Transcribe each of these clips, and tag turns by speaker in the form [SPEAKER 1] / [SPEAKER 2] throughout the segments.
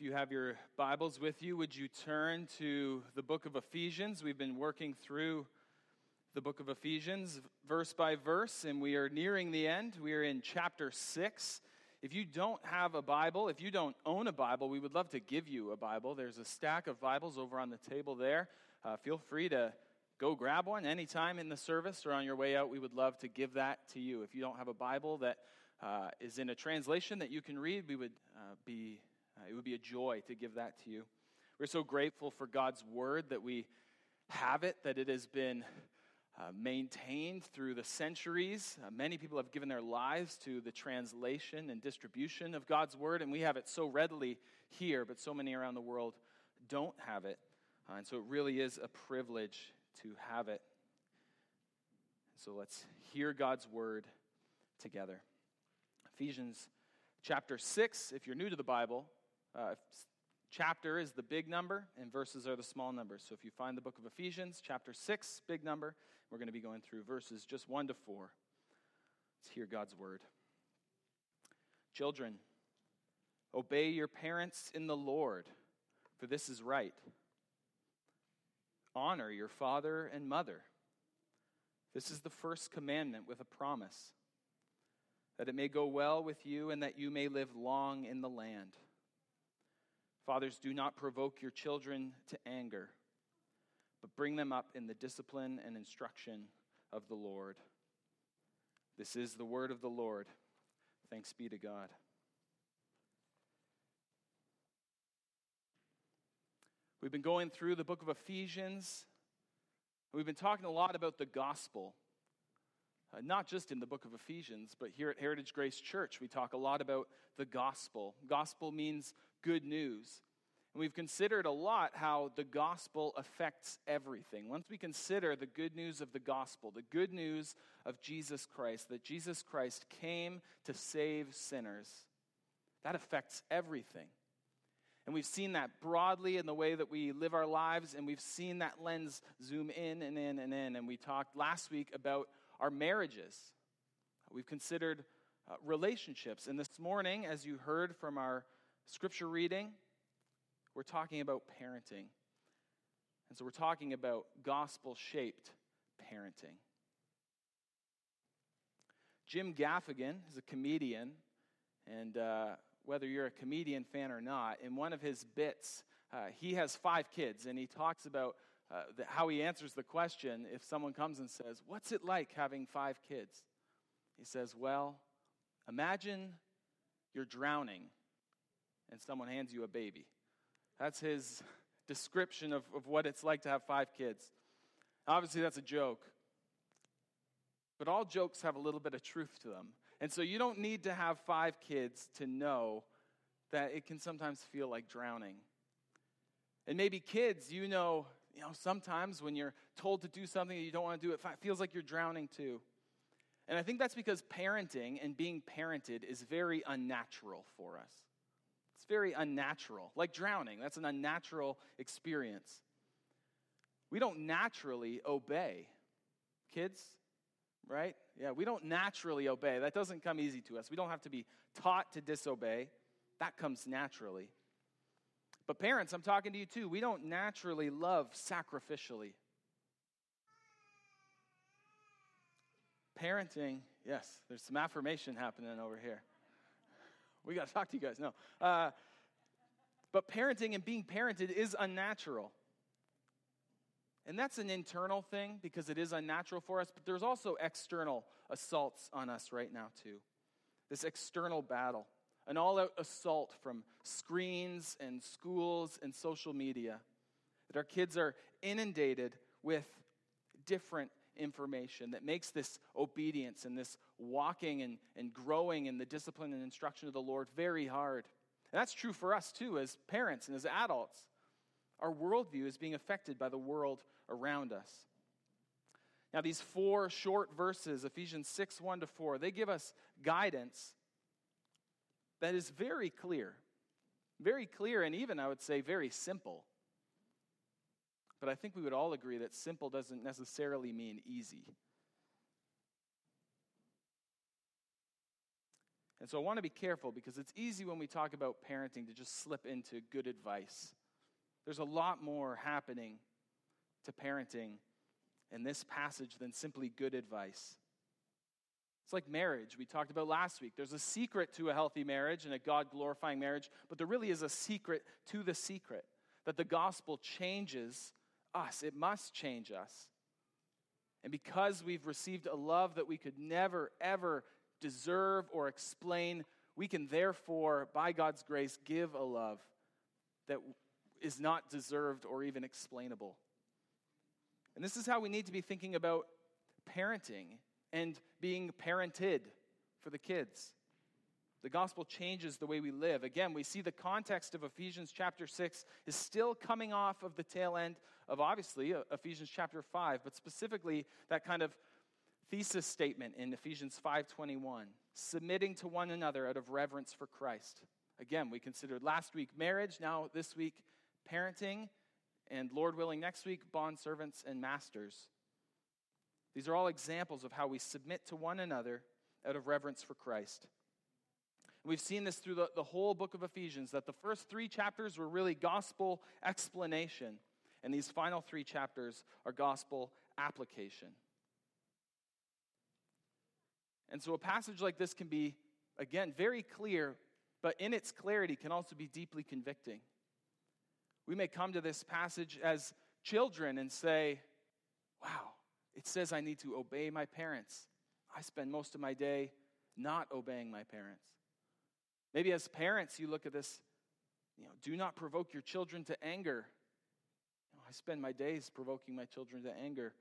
[SPEAKER 1] If you have your Bibles with you, would you turn to the book of Ephesians? We've been working through the book of Ephesians verse by verse, and we are nearing the end. We are in chapter 6. If you don't have a Bible, if you don't own a Bible, we would love to give you a Bible. There's a stack of Bibles over on the table there. Uh, feel free to go grab one anytime in the service or on your way out. We would love to give that to you. If you don't have a Bible that uh, is in a translation that you can read, we would uh, be uh, it would be a joy to give that to you. We're so grateful for God's word that we have it, that it has been uh, maintained through the centuries. Uh, many people have given their lives to the translation and distribution of God's word, and we have it so readily here, but so many around the world don't have it. Uh, and so it really is a privilege to have it. So let's hear God's word together. Ephesians chapter 6, if you're new to the Bible, uh, chapter is the big number, and verses are the small numbers. So if you find the book of Ephesians, chapter 6, big number, we're going to be going through verses just 1 to 4. Let's hear God's word. Children, obey your parents in the Lord, for this is right. Honor your father and mother. This is the first commandment with a promise that it may go well with you and that you may live long in the land. Fathers, do not provoke your children to anger, but bring them up in the discipline and instruction of the Lord. This is the word of the Lord. Thanks be to God. We've been going through the book of Ephesians. We've been talking a lot about the gospel. Uh, not just in the book of Ephesians, but here at Heritage Grace Church, we talk a lot about the gospel. Gospel means good news. And we've considered a lot how the gospel affects everything. Once we consider the good news of the gospel, the good news of Jesus Christ, that Jesus Christ came to save sinners, that affects everything. And we've seen that broadly in the way that we live our lives, and we've seen that lens zoom in and in and in. And we talked last week about our marriages. We've considered uh, relationships. And this morning, as you heard from our scripture reading, we're talking about parenting. And so we're talking about gospel shaped parenting. Jim Gaffigan is a comedian, and uh, whether you're a comedian fan or not, in one of his bits, uh, he has five kids, and he talks about uh, the, how he answers the question if someone comes and says, What's it like having five kids? He says, Well, imagine you're drowning and someone hands you a baby. That's his description of, of what it's like to have five kids. Obviously, that's a joke. But all jokes have a little bit of truth to them. And so you don't need to have five kids to know that it can sometimes feel like drowning. And maybe kids, you know, you know, sometimes when you're told to do something that you don't want to do, it feels like you're drowning too. And I think that's because parenting and being parented is very unnatural for us. It's very unnatural, like drowning. That's an unnatural experience. We don't naturally obey. Kids, right? Yeah, we don't naturally obey. That doesn't come easy to us. We don't have to be taught to disobey, that comes naturally. But parents, I'm talking to you too. We don't naturally love sacrificially. Parenting, yes, there's some affirmation happening over here. We got to talk to you guys. No. Uh, but parenting and being parented is unnatural. And that's an internal thing because it is unnatural for us, but there's also external assaults on us right now, too. This external battle, an all out assault from screens and schools and social media, that our kids are inundated with different information that makes this obedience and this walking and, and growing in the discipline and instruction of the Lord very hard. And that's true for us too, as parents and as adults. Our worldview is being affected by the world around us. Now, these four short verses, Ephesians 6 1 to 4, they give us guidance that is very clear. Very clear, and even, I would say, very simple. But I think we would all agree that simple doesn't necessarily mean easy. And so I want to be careful because it's easy when we talk about parenting to just slip into good advice. There's a lot more happening to parenting in this passage than simply good advice. It's like marriage we talked about last week. There's a secret to a healthy marriage and a God glorifying marriage, but there really is a secret to the secret that the gospel changes us. It must change us. And because we've received a love that we could never, ever deserve or explain, we can therefore, by God's grace, give a love that is not deserved or even explainable. And this is how we need to be thinking about parenting and being parented for the kids. The gospel changes the way we live. Again, we see the context of Ephesians chapter 6 is still coming off of the tail end of obviously uh, Ephesians chapter 5, but specifically that kind of thesis statement in Ephesians 5:21, submitting to one another out of reverence for Christ. Again, we considered last week marriage, now this week parenting, and Lord willing next week bond servants and masters. These are all examples of how we submit to one another out of reverence for Christ. We've seen this through the, the whole book of Ephesians that the first three chapters were really gospel explanation, and these final three chapters are gospel application. And so a passage like this can be, again, very clear, but in its clarity can also be deeply convicting. We may come to this passage as children and say, wow, it says I need to obey my parents. I spend most of my day not obeying my parents. Maybe as parents, you look at this, you know, do not provoke your children to anger. You know, I spend my days provoking my children to anger,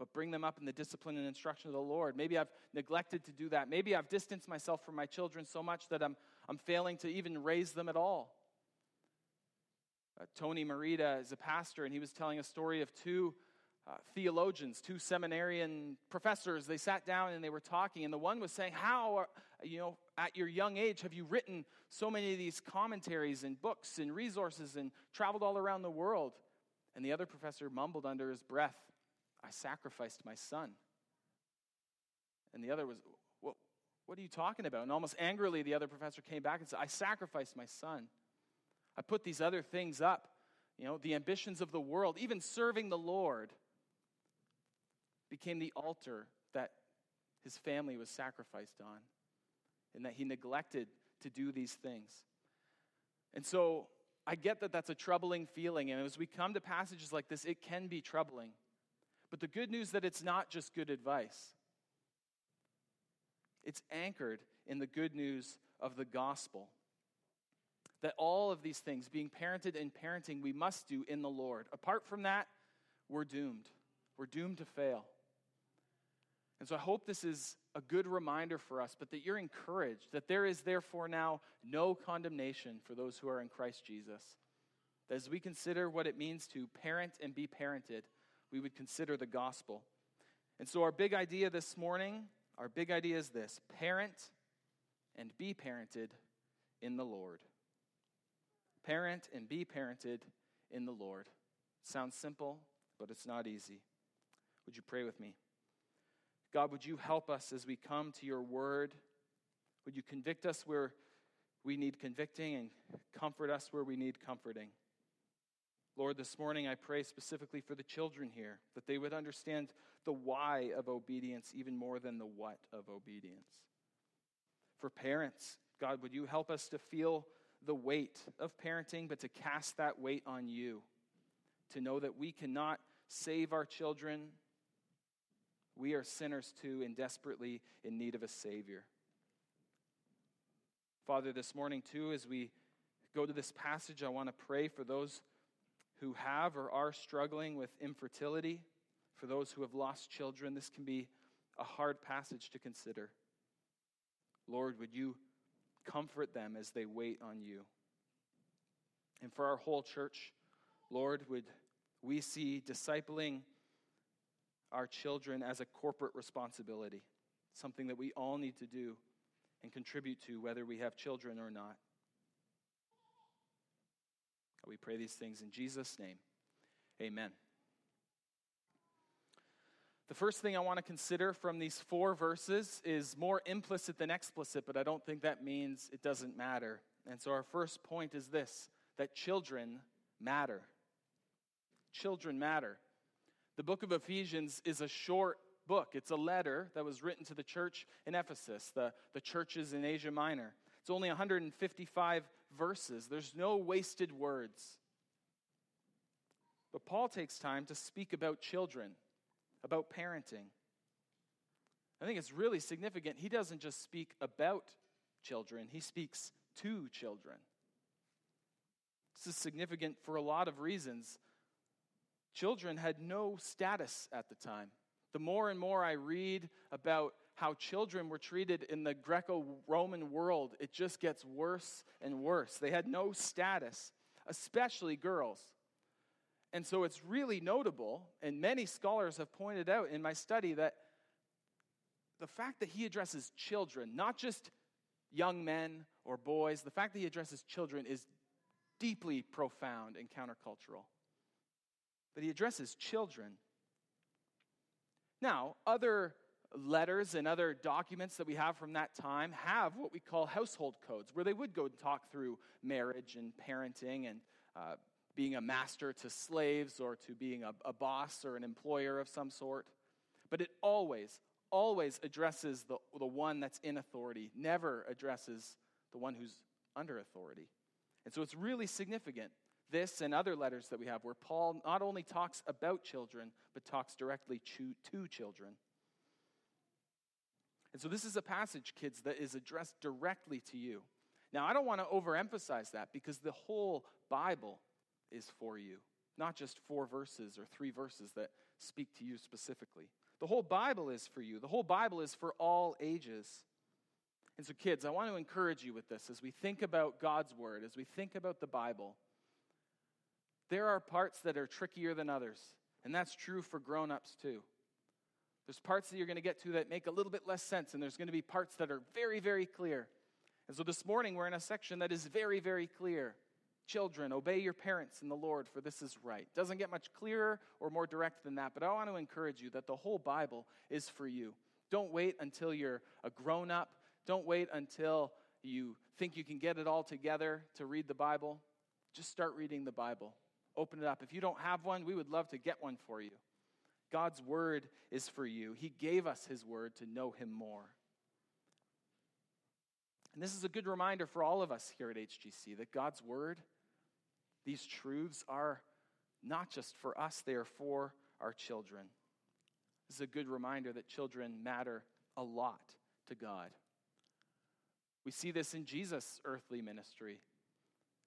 [SPEAKER 1] but bring them up in the discipline and instruction of the Lord. Maybe I've neglected to do that. Maybe I've distanced myself from my children so much that I'm, I'm failing to even raise them at all. Uh, Tony Merida is a pastor, and he was telling a story of two uh, theologians, two seminarian professors. They sat down and they were talking, and the one was saying, How, are, you know, at your young age have you written so many of these commentaries and books and resources and traveled all around the world? And the other professor mumbled under his breath, I sacrificed my son. And the other was, what, what are you talking about? And almost angrily, the other professor came back and said, I sacrificed my son. I put these other things up, you know, the ambitions of the world, even serving the Lord became the altar that his family was sacrificed on and that he neglected to do these things. And so I get that that's a troubling feeling. And as we come to passages like this, it can be troubling. But the good news that it's not just good advice. It's anchored in the good news of the gospel. That all of these things, being parented and parenting, we must do in the Lord. Apart from that, we're doomed. We're doomed to fail. And so I hope this is a good reminder for us, but that you're encouraged, that there is therefore now no condemnation for those who are in Christ Jesus. That as we consider what it means to parent and be parented, we would consider the gospel. And so, our big idea this morning, our big idea is this parent and be parented in the Lord. Parent and be parented in the Lord. Sounds simple, but it's not easy. Would you pray with me? God, would you help us as we come to your word? Would you convict us where we need convicting and comfort us where we need comforting? Lord, this morning I pray specifically for the children here that they would understand the why of obedience even more than the what of obedience. For parents, God, would you help us to feel the weight of parenting, but to cast that weight on you, to know that we cannot save our children we are sinners too and desperately in need of a Savior. Father, this morning too, as we go to this passage, I want to pray for those who have or are struggling with infertility, for those who have lost children. This can be a hard passage to consider. Lord, would you comfort them as they wait on you? And for our whole church, Lord, would we see discipling our children as a corporate responsibility, something that we all need to do and contribute to, whether we have children or not. We pray these things in Jesus' name. Amen. The first thing I want to consider from these four verses is more implicit than explicit, but I don't think that means it doesn't matter. And so our first point is this that children matter. Children matter. The book of Ephesians is a short book. It's a letter that was written to the church in Ephesus, the, the churches in Asia Minor. It's only 155 verses. There's no wasted words. But Paul takes time to speak about children, about parenting. I think it's really significant. He doesn't just speak about children, he speaks to children. This is significant for a lot of reasons. Children had no status at the time. The more and more I read about how children were treated in the Greco Roman world, it just gets worse and worse. They had no status, especially girls. And so it's really notable, and many scholars have pointed out in my study that the fact that he addresses children, not just young men or boys, the fact that he addresses children is deeply profound and countercultural. But he addresses children. Now, other letters and other documents that we have from that time have what we call household codes, where they would go and talk through marriage and parenting and uh, being a master to slaves or to being a, a boss or an employer of some sort. But it always, always addresses the, the one that's in authority, never addresses the one who's under authority. And so it's really significant, this and other letters that we have, where Paul not only talks about children, but talks directly to, to children. And so this is a passage, kids, that is addressed directly to you. Now, I don't want to overemphasize that because the whole Bible is for you, not just four verses or three verses that speak to you specifically. The whole Bible is for you, the whole Bible is for all ages. And so, kids, I want to encourage you with this as we think about God's Word, as we think about the Bible. There are parts that are trickier than others, and that's true for grown ups too. There's parts that you're going to get to that make a little bit less sense, and there's going to be parts that are very, very clear. And so this morning, we're in a section that is very, very clear. Children, obey your parents in the Lord, for this is right. Doesn't get much clearer or more direct than that, but I want to encourage you that the whole Bible is for you. Don't wait until you're a grown up. Don't wait until you think you can get it all together to read the Bible. Just start reading the Bible. Open it up. If you don't have one, we would love to get one for you. God's word is for you. He gave us his word to know him more. And this is a good reminder for all of us here at HGC that God's word, these truths are not just for us, they are for our children. This is a good reminder that children matter a lot to God. We see this in Jesus' earthly ministry.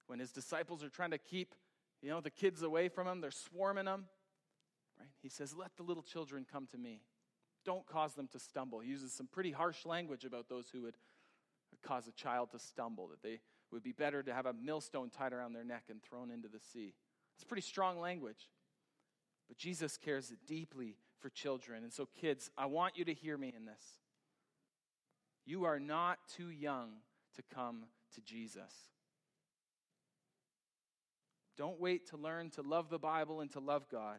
[SPEAKER 1] When his disciples are trying to keep, you know, the kids away from him, they're swarming them. Right? He says, Let the little children come to me. Don't cause them to stumble. He uses some pretty harsh language about those who would cause a child to stumble, that they would be better to have a millstone tied around their neck and thrown into the sea. It's pretty strong language. But Jesus cares deeply for children. And so, kids, I want you to hear me in this. You are not too young to come to Jesus. Don't wait to learn to love the Bible and to love God.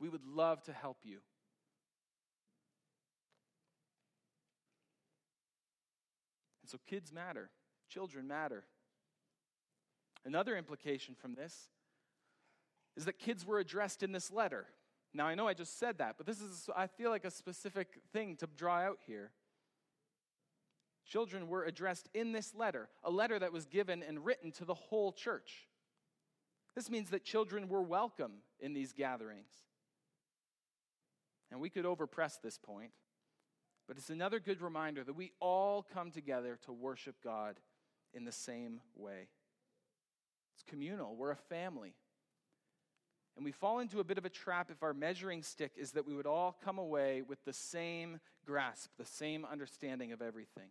[SPEAKER 1] We would love to help you. And so kids matter, children matter. Another implication from this is that kids were addressed in this letter. Now, I know I just said that, but this is, I feel like, a specific thing to draw out here. Children were addressed in this letter, a letter that was given and written to the whole church. This means that children were welcome in these gatherings. And we could overpress this point, but it's another good reminder that we all come together to worship God in the same way. It's communal, we're a family. And we fall into a bit of a trap if our measuring stick is that we would all come away with the same grasp, the same understanding of everything.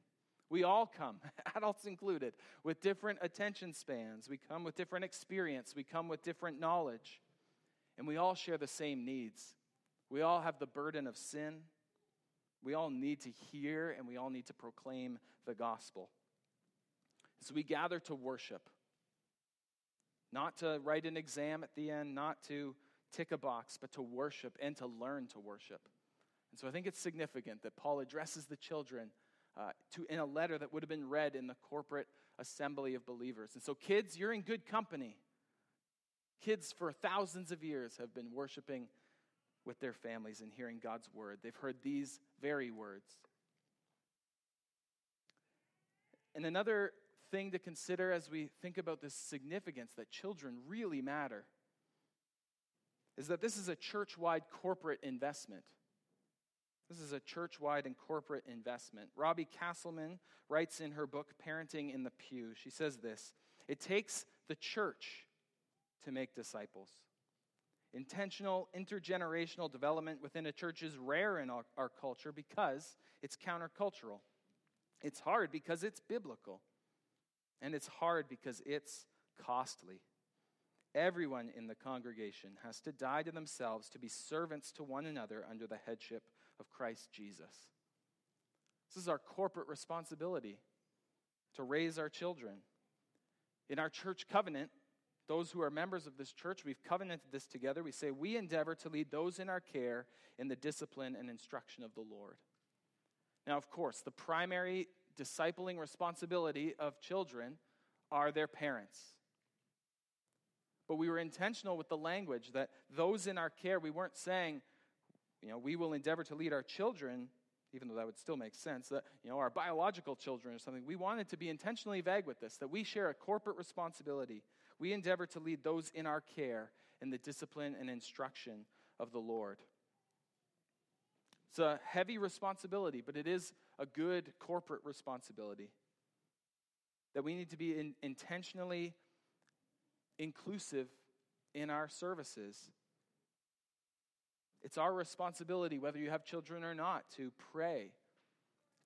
[SPEAKER 1] We all come, adults included, with different attention spans. We come with different experience. We come with different knowledge. And we all share the same needs. We all have the burden of sin. We all need to hear and we all need to proclaim the gospel. So we gather to worship, not to write an exam at the end, not to tick a box, but to worship and to learn to worship. And so I think it's significant that Paul addresses the children uh, to, in a letter that would have been read in the corporate assembly of believers. And so, kids, you're in good company. Kids, for thousands of years, have been worshiping with their families and hearing God's word. They've heard these very words. And another thing to consider as we think about this significance that children really matter is that this is a church wide corporate investment. This is a church wide and corporate investment. Robbie Castleman writes in her book, Parenting in the Pew, she says this It takes the church to make disciples. Intentional intergenerational development within a church is rare in our, our culture because it's countercultural. It's hard because it's biblical. And it's hard because it's costly. Everyone in the congregation has to die to themselves to be servants to one another under the headship of Christ Jesus. This is our corporate responsibility to raise our children. In our church covenant, those who are members of this church, we've covenanted this together. We say, We endeavor to lead those in our care in the discipline and instruction of the Lord. Now, of course, the primary discipling responsibility of children are their parents. But we were intentional with the language that those in our care, we weren't saying, you know, we will endeavor to lead our children, even though that would still make sense, that, you know, our biological children or something. We wanted to be intentionally vague with this, that we share a corporate responsibility. We endeavor to lead those in our care in the discipline and instruction of the Lord. It's a heavy responsibility, but it is a good corporate responsibility. That we need to be in, intentionally inclusive in our services. It's our responsibility, whether you have children or not, to pray,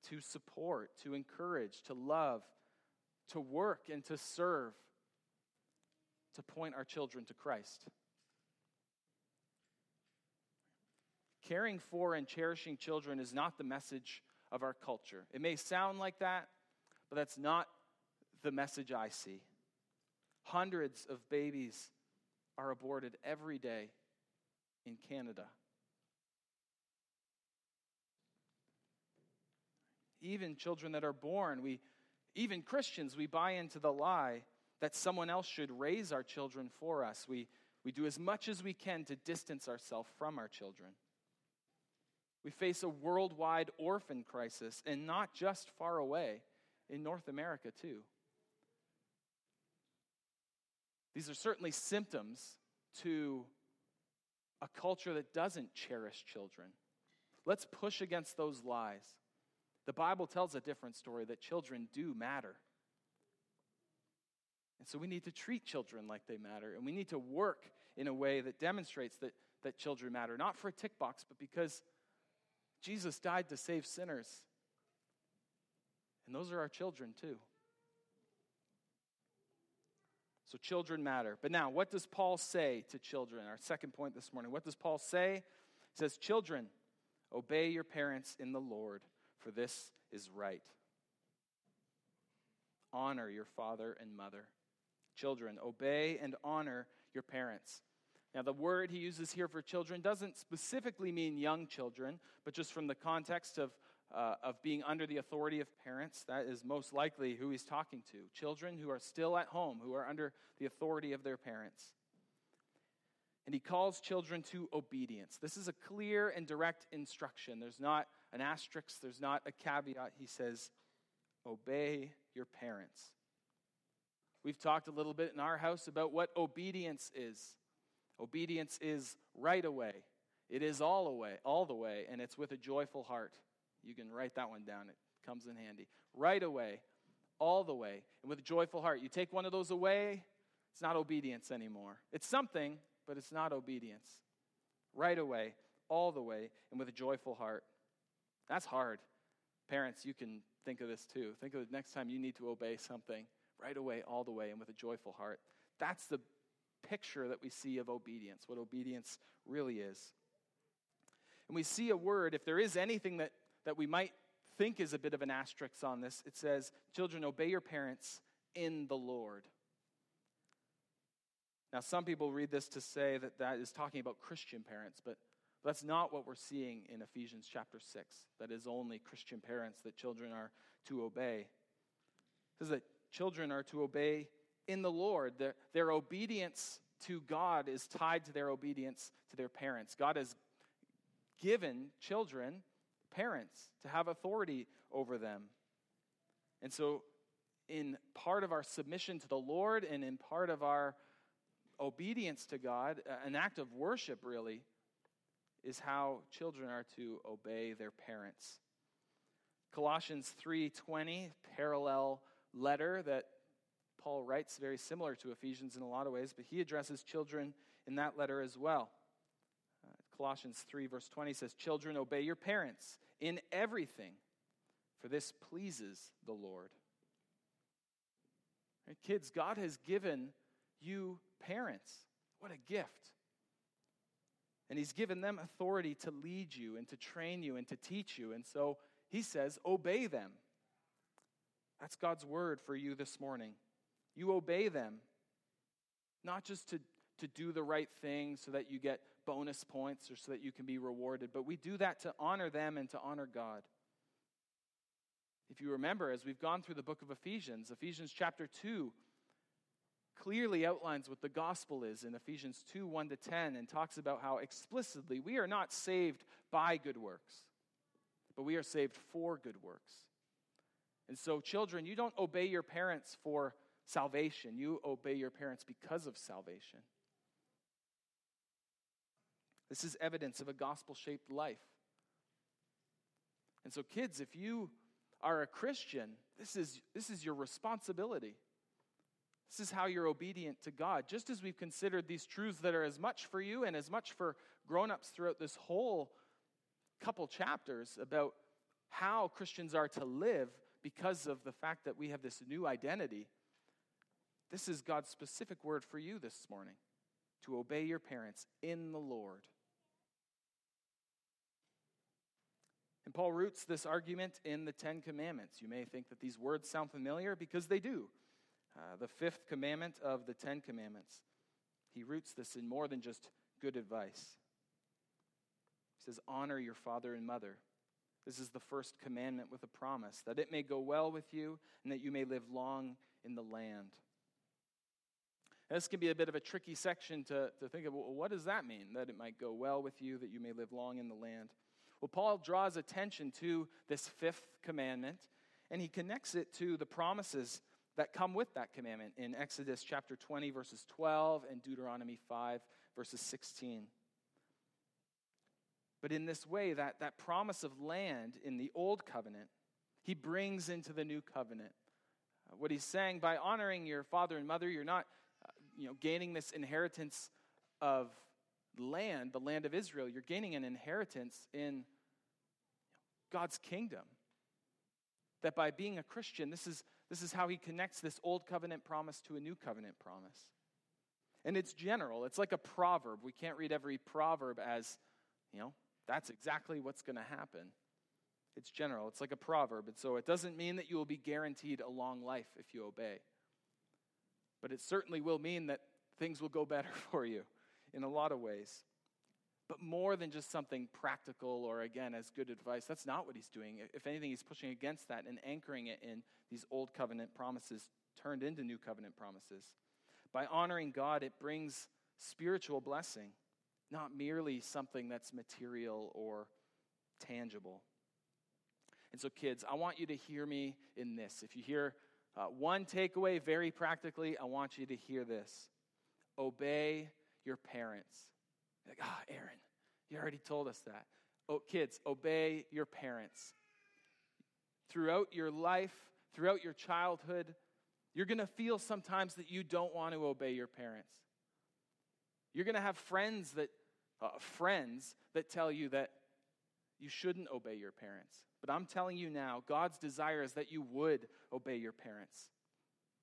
[SPEAKER 1] to support, to encourage, to love, to work, and to serve, to point our children to Christ. Caring for and cherishing children is not the message of our culture. It may sound like that, but that's not the message I see. Hundreds of babies are aborted every day in Canada. Even children that are born, we even Christians, we buy into the lie that someone else should raise our children for us. We, we do as much as we can to distance ourselves from our children. We face a worldwide orphan crisis, and not just far away, in North America, too. These are certainly symptoms to a culture that doesn't cherish children. Let's push against those lies. The Bible tells a different story that children do matter. And so we need to treat children like they matter, and we need to work in a way that demonstrates that, that children matter, not for a tick box, but because Jesus died to save sinners. And those are our children, too. So children matter. But now, what does Paul say to children? Our second point this morning. What does Paul say? He says, Children, obey your parents in the Lord, for this is right. Honor your father and mother. Children, obey and honor your parents. Now, the word he uses here for children doesn't specifically mean young children, but just from the context of, uh, of being under the authority of parents, that is most likely who he's talking to. Children who are still at home, who are under the authority of their parents. And he calls children to obedience. This is a clear and direct instruction. There's not an asterisk, there's not a caveat. He says, Obey your parents. We've talked a little bit in our house about what obedience is. Obedience is right away. It is all away, all the way, and it's with a joyful heart. You can write that one down. It comes in handy. Right away, all the way, and with a joyful heart. You take one of those away, it's not obedience anymore. It's something, but it's not obedience. Right away, all the way, and with a joyful heart. That's hard. Parents, you can think of this too. Think of the next time you need to obey something right away, all the way, and with a joyful heart. That's the picture that we see of obedience, what obedience really is. And we see a word, if there is anything that, that we might think is a bit of an asterisk on this, it says, Children, obey your parents in the Lord. Now, some people read this to say that that is talking about Christian parents, but that's not what we're seeing in Ephesians chapter 6. That is only Christian parents that children are to obey. It says that children are to obey in the Lord. Their, their obedience to God is tied to their obedience to their parents. God has given children, parents, to have authority over them. And so, in part of our submission to the Lord and in part of our obedience to God, an act of worship really, is how children are to obey their parents. Colossians 3:20, parallel letter that Paul writes very similar to Ephesians in a lot of ways, but he addresses children in that letter as well. Uh, Colossians 3, verse 20 says, Children, obey your parents in everything, for this pleases the Lord. Right, kids, God has given you parents. What a gift. And He's given them authority to lead you and to train you and to teach you. And so He says, obey them. That's God's word for you this morning. You obey them, not just to, to do the right thing so that you get bonus points or so that you can be rewarded, but we do that to honor them and to honor God. If you remember, as we've gone through the book of Ephesians, Ephesians chapter 2 clearly outlines what the gospel is in Ephesians 2 1 to 10 and talks about how explicitly we are not saved by good works, but we are saved for good works. And so, children, you don't obey your parents for salvation. You obey your parents because of salvation. This is evidence of a gospel shaped life. And so, kids, if you are a Christian, this is, this is your responsibility. This is how you're obedient to God. Just as we've considered these truths that are as much for you and as much for grown ups throughout this whole couple chapters about how Christians are to live because of the fact that we have this new identity this is God's specific word for you this morning to obey your parents in the Lord. And Paul roots this argument in the Ten Commandments. You may think that these words sound familiar because they do. Uh, the fifth commandment of the Ten Commandments. He roots this in more than just good advice. He says, Honor your father and mother. This is the first commandment with a promise that it may go well with you and that you may live long in the land. This can be a bit of a tricky section to, to think of well, what does that mean? That it might go well with you, that you may live long in the land. Well, Paul draws attention to this fifth commandment, and he connects it to the promises that come with that commandment in Exodus chapter 20, verses 12, and Deuteronomy 5, verses 16. But in this way, that, that promise of land in the old covenant, he brings into the new covenant. Uh, what he's saying by honoring your father and mother, you're not you know, gaining this inheritance of land, the land of Israel, you're gaining an inheritance in God's kingdom. That by being a Christian, this is, this is how he connects this old covenant promise to a new covenant promise. And it's general, it's like a proverb. We can't read every proverb as, you know, that's exactly what's going to happen. It's general, it's like a proverb. And so it doesn't mean that you will be guaranteed a long life if you obey but it certainly will mean that things will go better for you in a lot of ways. But more than just something practical or, again, as good advice, that's not what he's doing. If anything, he's pushing against that and anchoring it in these old covenant promises turned into new covenant promises. By honoring God, it brings spiritual blessing, not merely something that's material or tangible. And so, kids, I want you to hear me in this. If you hear uh, one takeaway, very practically, I want you to hear this obey your parents. Like, ah, oh, Aaron, you already told us that. Oh, kids, obey your parents. Throughout your life, throughout your childhood, you're going to feel sometimes that you don't want to obey your parents. You're going to have friends that uh, friends that tell you that you shouldn't obey your parents. But I'm telling you now, God's desire is that you would obey your parents.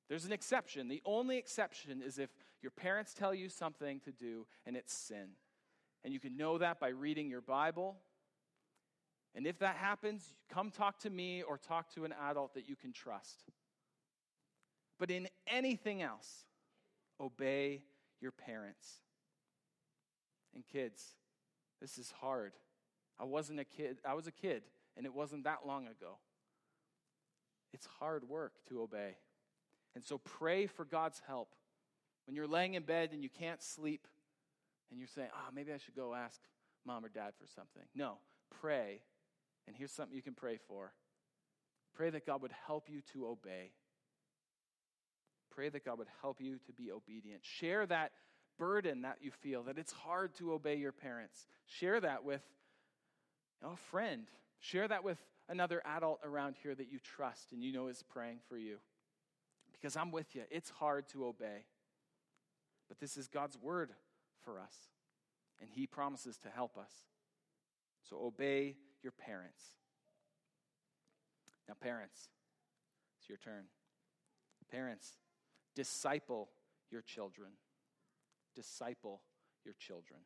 [SPEAKER 1] There's an exception. The only exception is if your parents tell you something to do and it's sin. And you can know that by reading your Bible. And if that happens, come talk to me or talk to an adult that you can trust. But in anything else, obey your parents. And kids, This is hard. I wasn't a kid. I was a kid, and it wasn't that long ago. It's hard work to obey. And so pray for God's help. When you're laying in bed and you can't sleep, and you're saying, ah, oh, maybe I should go ask mom or dad for something. No, pray. And here's something you can pray for pray that God would help you to obey. Pray that God would help you to be obedient. Share that burden that you feel, that it's hard to obey your parents. Share that with you know, a friend. Share that with another adult around here that you trust and you know is praying for you. Because I'm with you. It's hard to obey. But this is God's word for us, and He promises to help us. So obey your parents. Now, parents, it's your turn. Parents, disciple your children. Disciple your children.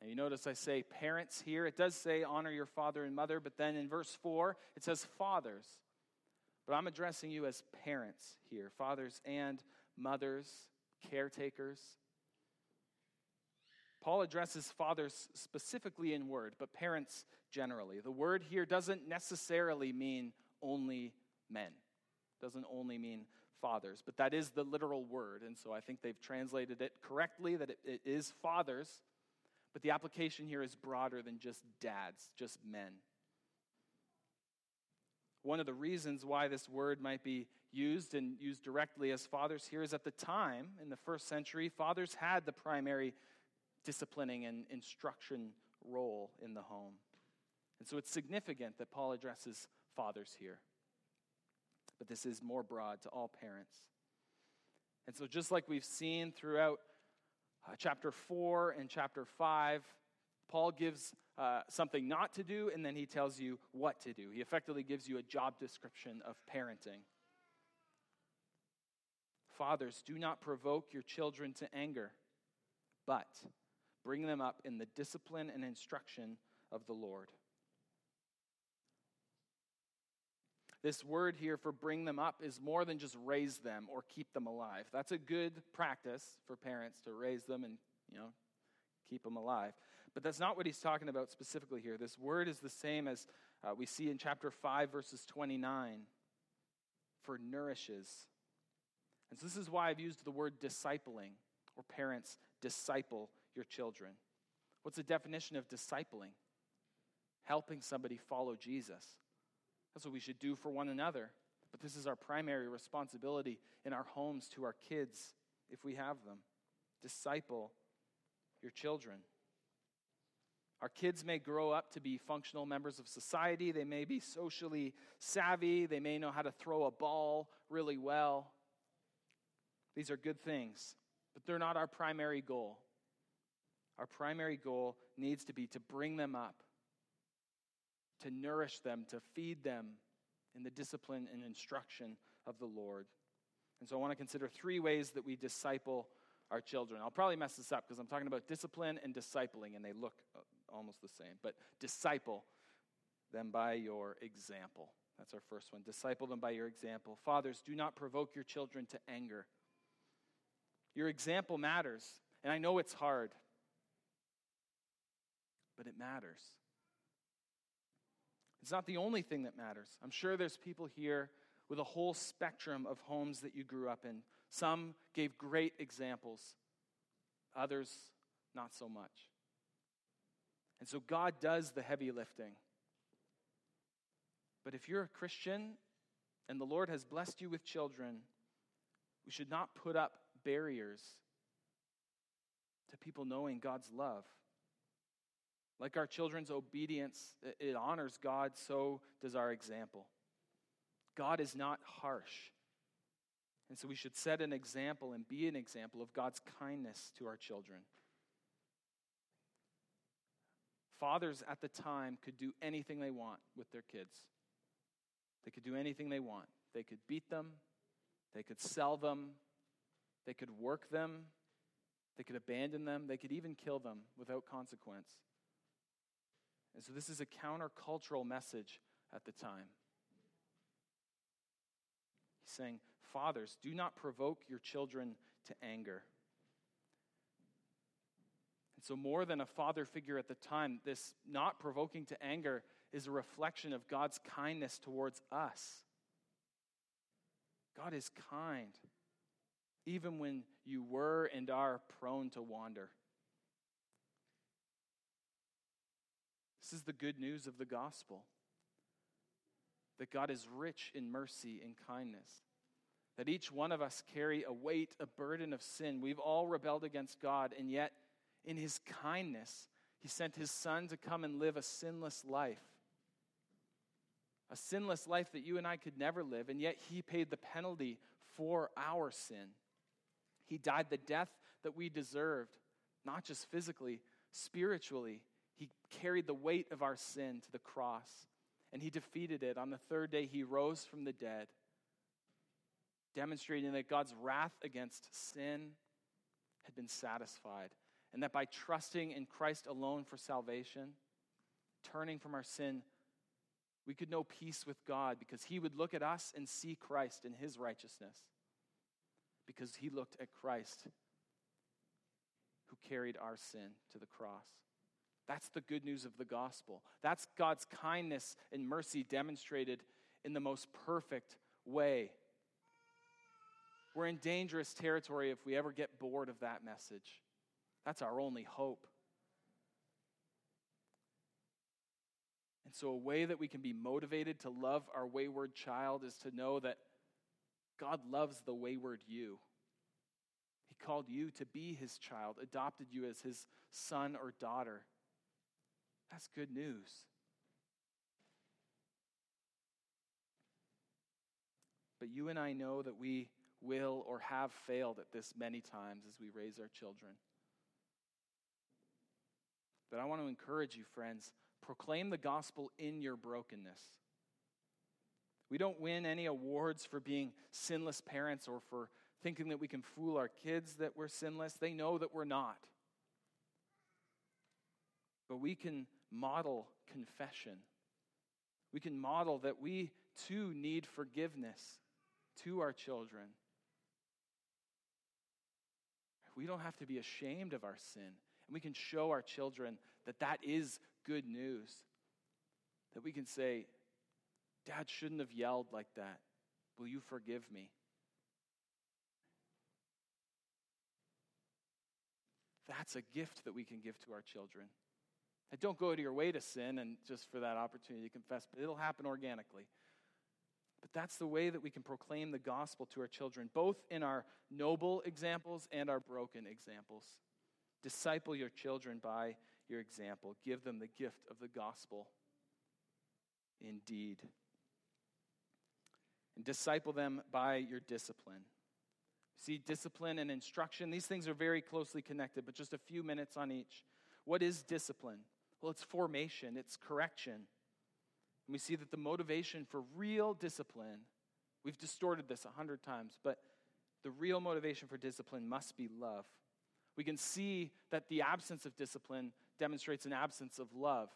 [SPEAKER 1] Now, you notice I say parents here. It does say honor your father and mother, but then in verse 4, it says fathers. But I'm addressing you as parents here fathers and mothers, caretakers. Paul addresses fathers specifically in word, but parents generally. The word here doesn't necessarily mean only men, doesn't only mean fathers, but that is the literal word. And so I think they've translated it correctly that it, it is fathers, but the application here is broader than just dads, just men. One of the reasons why this word might be used and used directly as fathers here is at the time, in the first century, fathers had the primary disciplining and instruction role in the home. And so it's significant that Paul addresses fathers here. But this is more broad to all parents. And so, just like we've seen throughout uh, chapter 4 and chapter 5, Paul gives uh, something not to do, and then he tells you what to do. He effectively gives you a job description of parenting. Fathers, do not provoke your children to anger, but Bring them up in the discipline and instruction of the Lord. This word here for bring them up is more than just raise them or keep them alive. That's a good practice for parents to raise them and, you know, keep them alive. But that's not what he's talking about specifically here. This word is the same as uh, we see in chapter 5, verses 29 for nourishes. And so this is why I've used the word discipling or parents disciple your children. What's the definition of discipling? Helping somebody follow Jesus. That's what we should do for one another. But this is our primary responsibility in our homes to our kids, if we have them. Disciple your children. Our kids may grow up to be functional members of society. They may be socially savvy. They may know how to throw a ball really well. These are good things, but they're not our primary goal our primary goal needs to be to bring them up, to nourish them, to feed them in the discipline and instruction of the Lord. And so I want to consider three ways that we disciple our children. I'll probably mess this up because I'm talking about discipline and discipling, and they look uh, almost the same. But disciple them by your example. That's our first one. Disciple them by your example. Fathers, do not provoke your children to anger. Your example matters. And I know it's hard but it matters. It's not the only thing that matters. I'm sure there's people here with a whole spectrum of homes that you grew up in. Some gave great examples, others, not so much. And so God does the heavy lifting. But if you're a Christian and the Lord has blessed you with children, we should not put up barriers to people knowing God's love. Like our children's obedience, it honors God, so does our example. God is not harsh. And so we should set an example and be an example of God's kindness to our children. Fathers at the time could do anything they want with their kids. They could do anything they want. They could beat them, they could sell them, they could work them, they could abandon them, they could even kill them without consequence. And so this is a countercultural message at the time. He's saying, Fathers, do not provoke your children to anger. And so, more than a father figure at the time, this not provoking to anger is a reflection of God's kindness towards us. God is kind, even when you were and are prone to wander. This is the good news of the gospel that God is rich in mercy and kindness. That each one of us carry a weight, a burden of sin. We've all rebelled against God, and yet in his kindness, he sent his son to come and live a sinless life. A sinless life that you and I could never live, and yet he paid the penalty for our sin. He died the death that we deserved, not just physically, spiritually. He carried the weight of our sin to the cross, and he defeated it. On the third day, he rose from the dead, demonstrating that God's wrath against sin had been satisfied and that by trusting in Christ alone for salvation, turning from our sin, we could know peace with God because He would look at us and see Christ in His righteousness. Because He looked at Christ who carried our sin to the cross. That's the good news of the gospel. That's God's kindness and mercy demonstrated in the most perfect way. We're in dangerous territory if we ever get bored of that message. That's our only hope. And so, a way that we can be motivated to love our wayward child is to know that God loves the wayward you. He called you to be his child, adopted you as his son or daughter. That's good news. But you and I know that we will or have failed at this many times as we raise our children. But I want to encourage you, friends, proclaim the gospel in your brokenness. We don't win any awards for being sinless parents or for thinking that we can fool our kids that we're sinless. They know that we're not. But we can model confession. We can model that we too need forgiveness to our children. We don't have to be ashamed of our sin. And we can show our children that that is good news. That we can say, Dad shouldn't have yelled like that. Will you forgive me? That's a gift that we can give to our children. Don't go to your way to sin and just for that opportunity to confess, but it'll happen organically. But that's the way that we can proclaim the gospel to our children, both in our noble examples and our broken examples. Disciple your children by your example. Give them the gift of the gospel indeed. And disciple them by your discipline. See, discipline and instruction, these things are very closely connected, but just a few minutes on each. What is discipline? Well, it's formation, it's correction. And we see that the motivation for real discipline, we've distorted this a hundred times, but the real motivation for discipline must be love. We can see that the absence of discipline demonstrates an absence of love.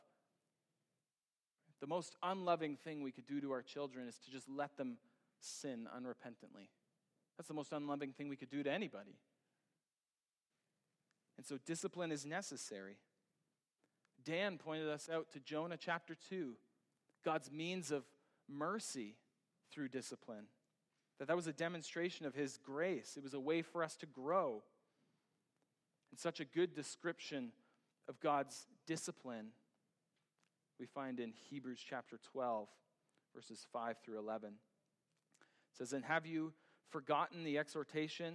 [SPEAKER 1] The most unloving thing we could do to our children is to just let them sin unrepentantly. That's the most unloving thing we could do to anybody. And so discipline is necessary. Dan pointed us out to Jonah chapter 2, God's means of mercy through discipline. That that was a demonstration of his grace. It was a way for us to grow. And such a good description of God's discipline we find in Hebrews chapter 12, verses 5 through 11. It says, And have you forgotten the exhortation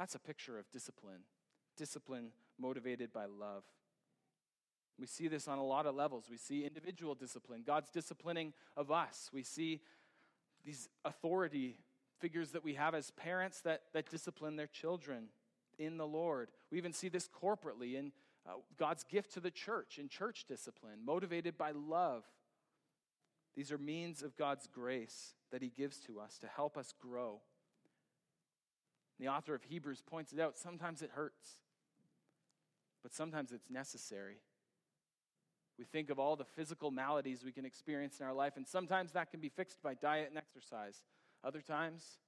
[SPEAKER 1] That's a picture of discipline. Discipline motivated by love. We see this on a lot of levels. We see individual discipline, God's disciplining of us. We see these authority figures that we have as parents that, that discipline their children in the Lord. We even see this corporately in uh, God's gift to the church, in church discipline, motivated by love. These are means of God's grace that He gives to us to help us grow. The author of Hebrews points it out sometimes it hurts, but sometimes it's necessary. We think of all the physical maladies we can experience in our life, and sometimes that can be fixed by diet and exercise. Other times,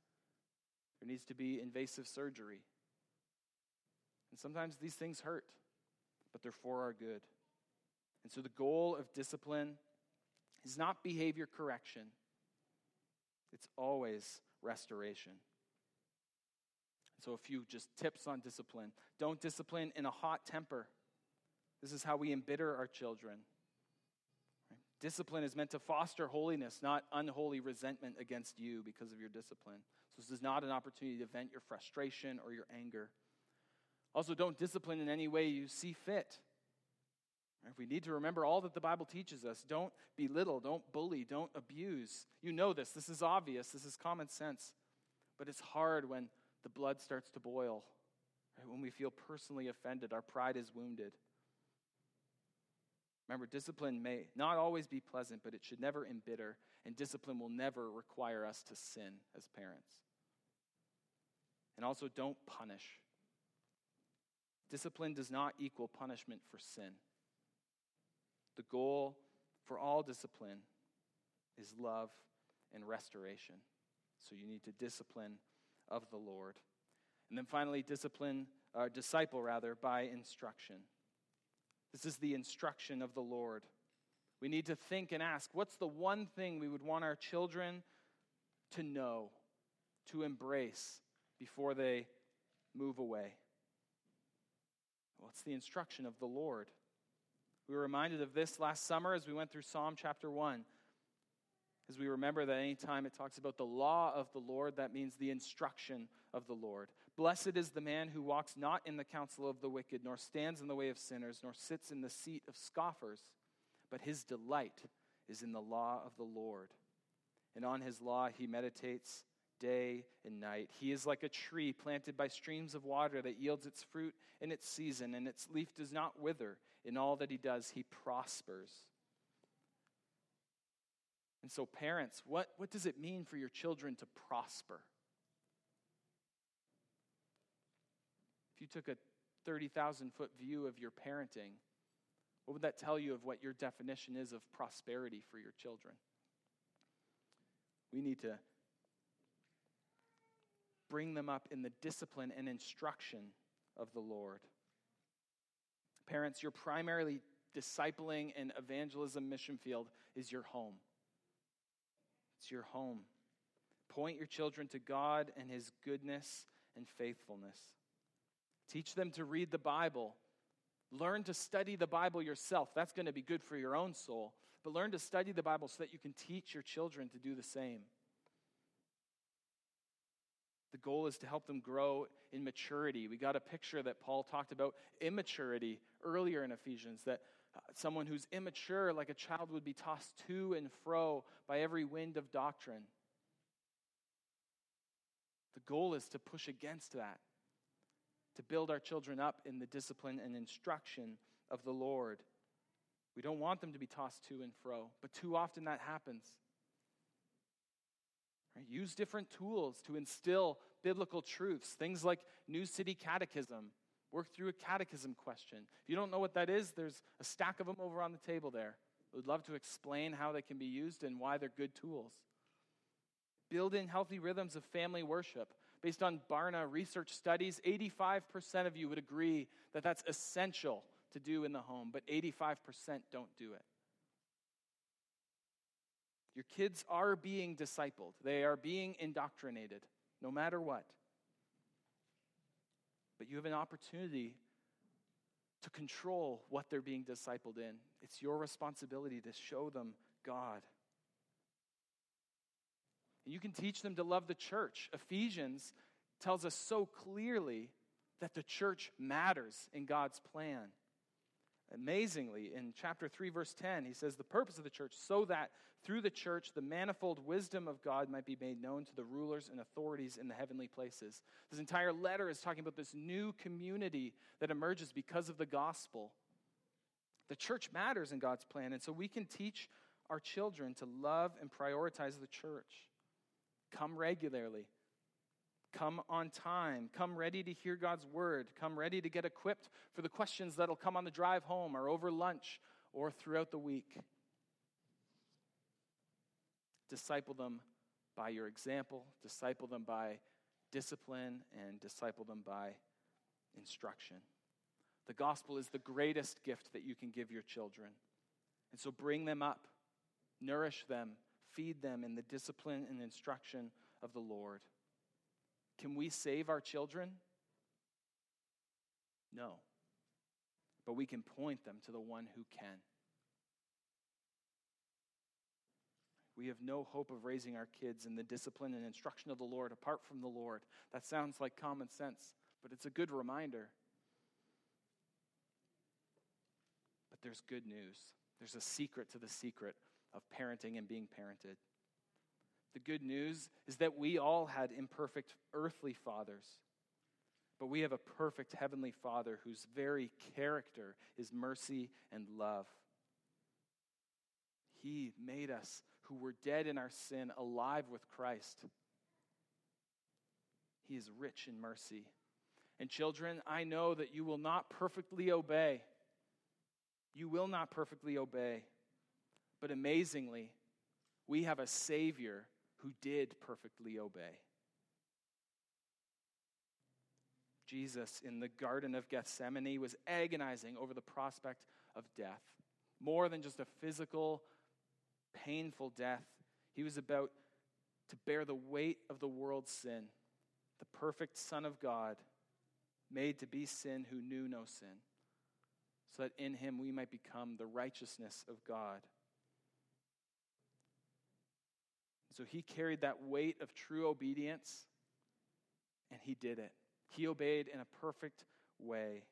[SPEAKER 1] there needs to be invasive surgery. And sometimes these things hurt, but they're for our good. And so the goal of discipline is not behavior correction, it's always restoration. So, a few just tips on discipline. Don't discipline in a hot temper. This is how we embitter our children. Discipline is meant to foster holiness, not unholy resentment against you because of your discipline. So, this is not an opportunity to vent your frustration or your anger. Also, don't discipline in any way you see fit. If we need to remember all that the Bible teaches us, don't belittle, don't bully, don't abuse. You know this. This is obvious. This is common sense. But it's hard when the blood starts to boil, right? when we feel personally offended, our pride is wounded. Remember, discipline may not always be pleasant, but it should never embitter, and discipline will never require us to sin as parents. And also, don't punish. Discipline does not equal punishment for sin. The goal for all discipline is love and restoration. So you need to discipline of the Lord. And then finally, discipline, uh, disciple rather, by instruction. This is the instruction of the Lord. We need to think and ask what's the one thing we would want our children to know, to embrace before they move away? What's the instruction of the Lord? We were reminded of this last summer as we went through Psalm chapter 1. As we remember that anytime it talks about the law of the Lord, that means the instruction of the Lord. Blessed is the man who walks not in the counsel of the wicked, nor stands in the way of sinners, nor sits in the seat of scoffers, but his delight is in the law of the Lord. And on his law he meditates day and night. He is like a tree planted by streams of water that yields its fruit in its season, and its leaf does not wither. In all that he does, he prospers. And so, parents, what, what does it mean for your children to prosper? If you took a 30,000 foot view of your parenting, what would that tell you of what your definition is of prosperity for your children? We need to bring them up in the discipline and instruction of the Lord. Parents, your primarily discipling and evangelism mission field is your home. It's your home. Point your children to God and His goodness and faithfulness. Teach them to read the Bible. Learn to study the Bible yourself. That's going to be good for your own soul. But learn to study the Bible so that you can teach your children to do the same. The goal is to help them grow in maturity. We got a picture that Paul talked about immaturity earlier in Ephesians, that someone who's immature, like a child, would be tossed to and fro by every wind of doctrine. The goal is to push against that, to build our children up in the discipline and instruction of the Lord. We don't want them to be tossed to and fro, but too often that happens. Right? Use different tools to instill biblical truths, things like New City Catechism Work through a catechism question. If you don't know what that is, there's a stack of them over on the table there. We'd love to explain how they can be used and why they're good tools. Build in healthy rhythms of family worship. Based on Barna research studies, 85% of you would agree that that's essential to do in the home, but 85% don't do it. Your kids are being discipled, they are being indoctrinated, no matter what. But you have an opportunity to control what they're being discipled in. It's your responsibility to show them God. And you can teach them to love the church. Ephesians tells us so clearly that the church matters in God's plan. Amazingly, in chapter 3, verse 10, he says, The purpose of the church, so that through the church the manifold wisdom of God might be made known to the rulers and authorities in the heavenly places. This entire letter is talking about this new community that emerges because of the gospel. The church matters in God's plan, and so we can teach our children to love and prioritize the church. Come regularly, Come on time. Come ready to hear God's word. Come ready to get equipped for the questions that'll come on the drive home or over lunch or throughout the week. Disciple them by your example, disciple them by discipline, and disciple them by instruction. The gospel is the greatest gift that you can give your children. And so bring them up, nourish them, feed them in the discipline and instruction of the Lord. Can we save our children? No. But we can point them to the one who can. We have no hope of raising our kids in the discipline and instruction of the Lord apart from the Lord. That sounds like common sense, but it's a good reminder. But there's good news. There's a secret to the secret of parenting and being parented. The good news is that we all had imperfect earthly fathers, but we have a perfect heavenly Father whose very character is mercy and love. He made us who were dead in our sin alive with Christ. He is rich in mercy. And children, I know that you will not perfectly obey. You will not perfectly obey. But amazingly, we have a Savior who did perfectly obey. Jesus in the Garden of Gethsemane was agonizing over the prospect of death. More than just a physical, painful death, he was about to bear the weight of the world's sin. The perfect Son of God, made to be sin who knew no sin, so that in him we might become the righteousness of God. So he carried that weight of true obedience, and he did it. He obeyed in a perfect way,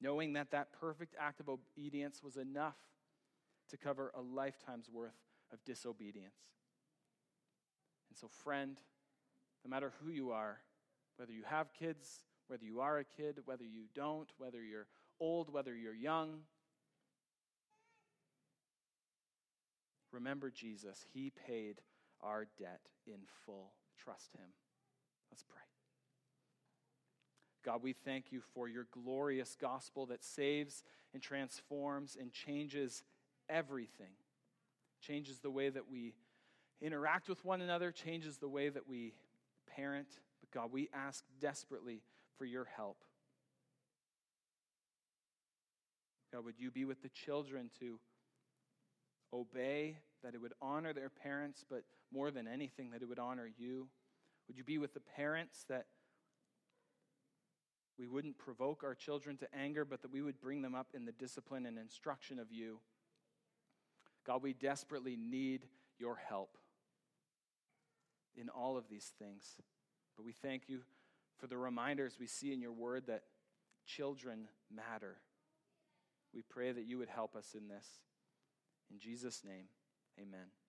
[SPEAKER 1] knowing that that perfect act of obedience was enough to cover a lifetime's worth of disobedience. And so, friend, no matter who you are, whether you have kids, whether you are a kid, whether you don't, whether you're old, whether you're young, remember Jesus. He paid our debt in full. Trust Him. Let's pray. God, we thank you for your glorious gospel that saves and transforms and changes everything. Changes the way that we interact with one another, changes the way that we parent. But God, we ask desperately for your help. God, would you be with the children to obey, that it would honor their parents, but more than anything, that it would honor you? Would you be with the parents that we wouldn't provoke our children to anger, but that we would bring them up in the discipline and instruction of you? God, we desperately need your help in all of these things. But we thank you for the reminders we see in your word that children matter. We pray that you would help us in this. In Jesus' name, amen.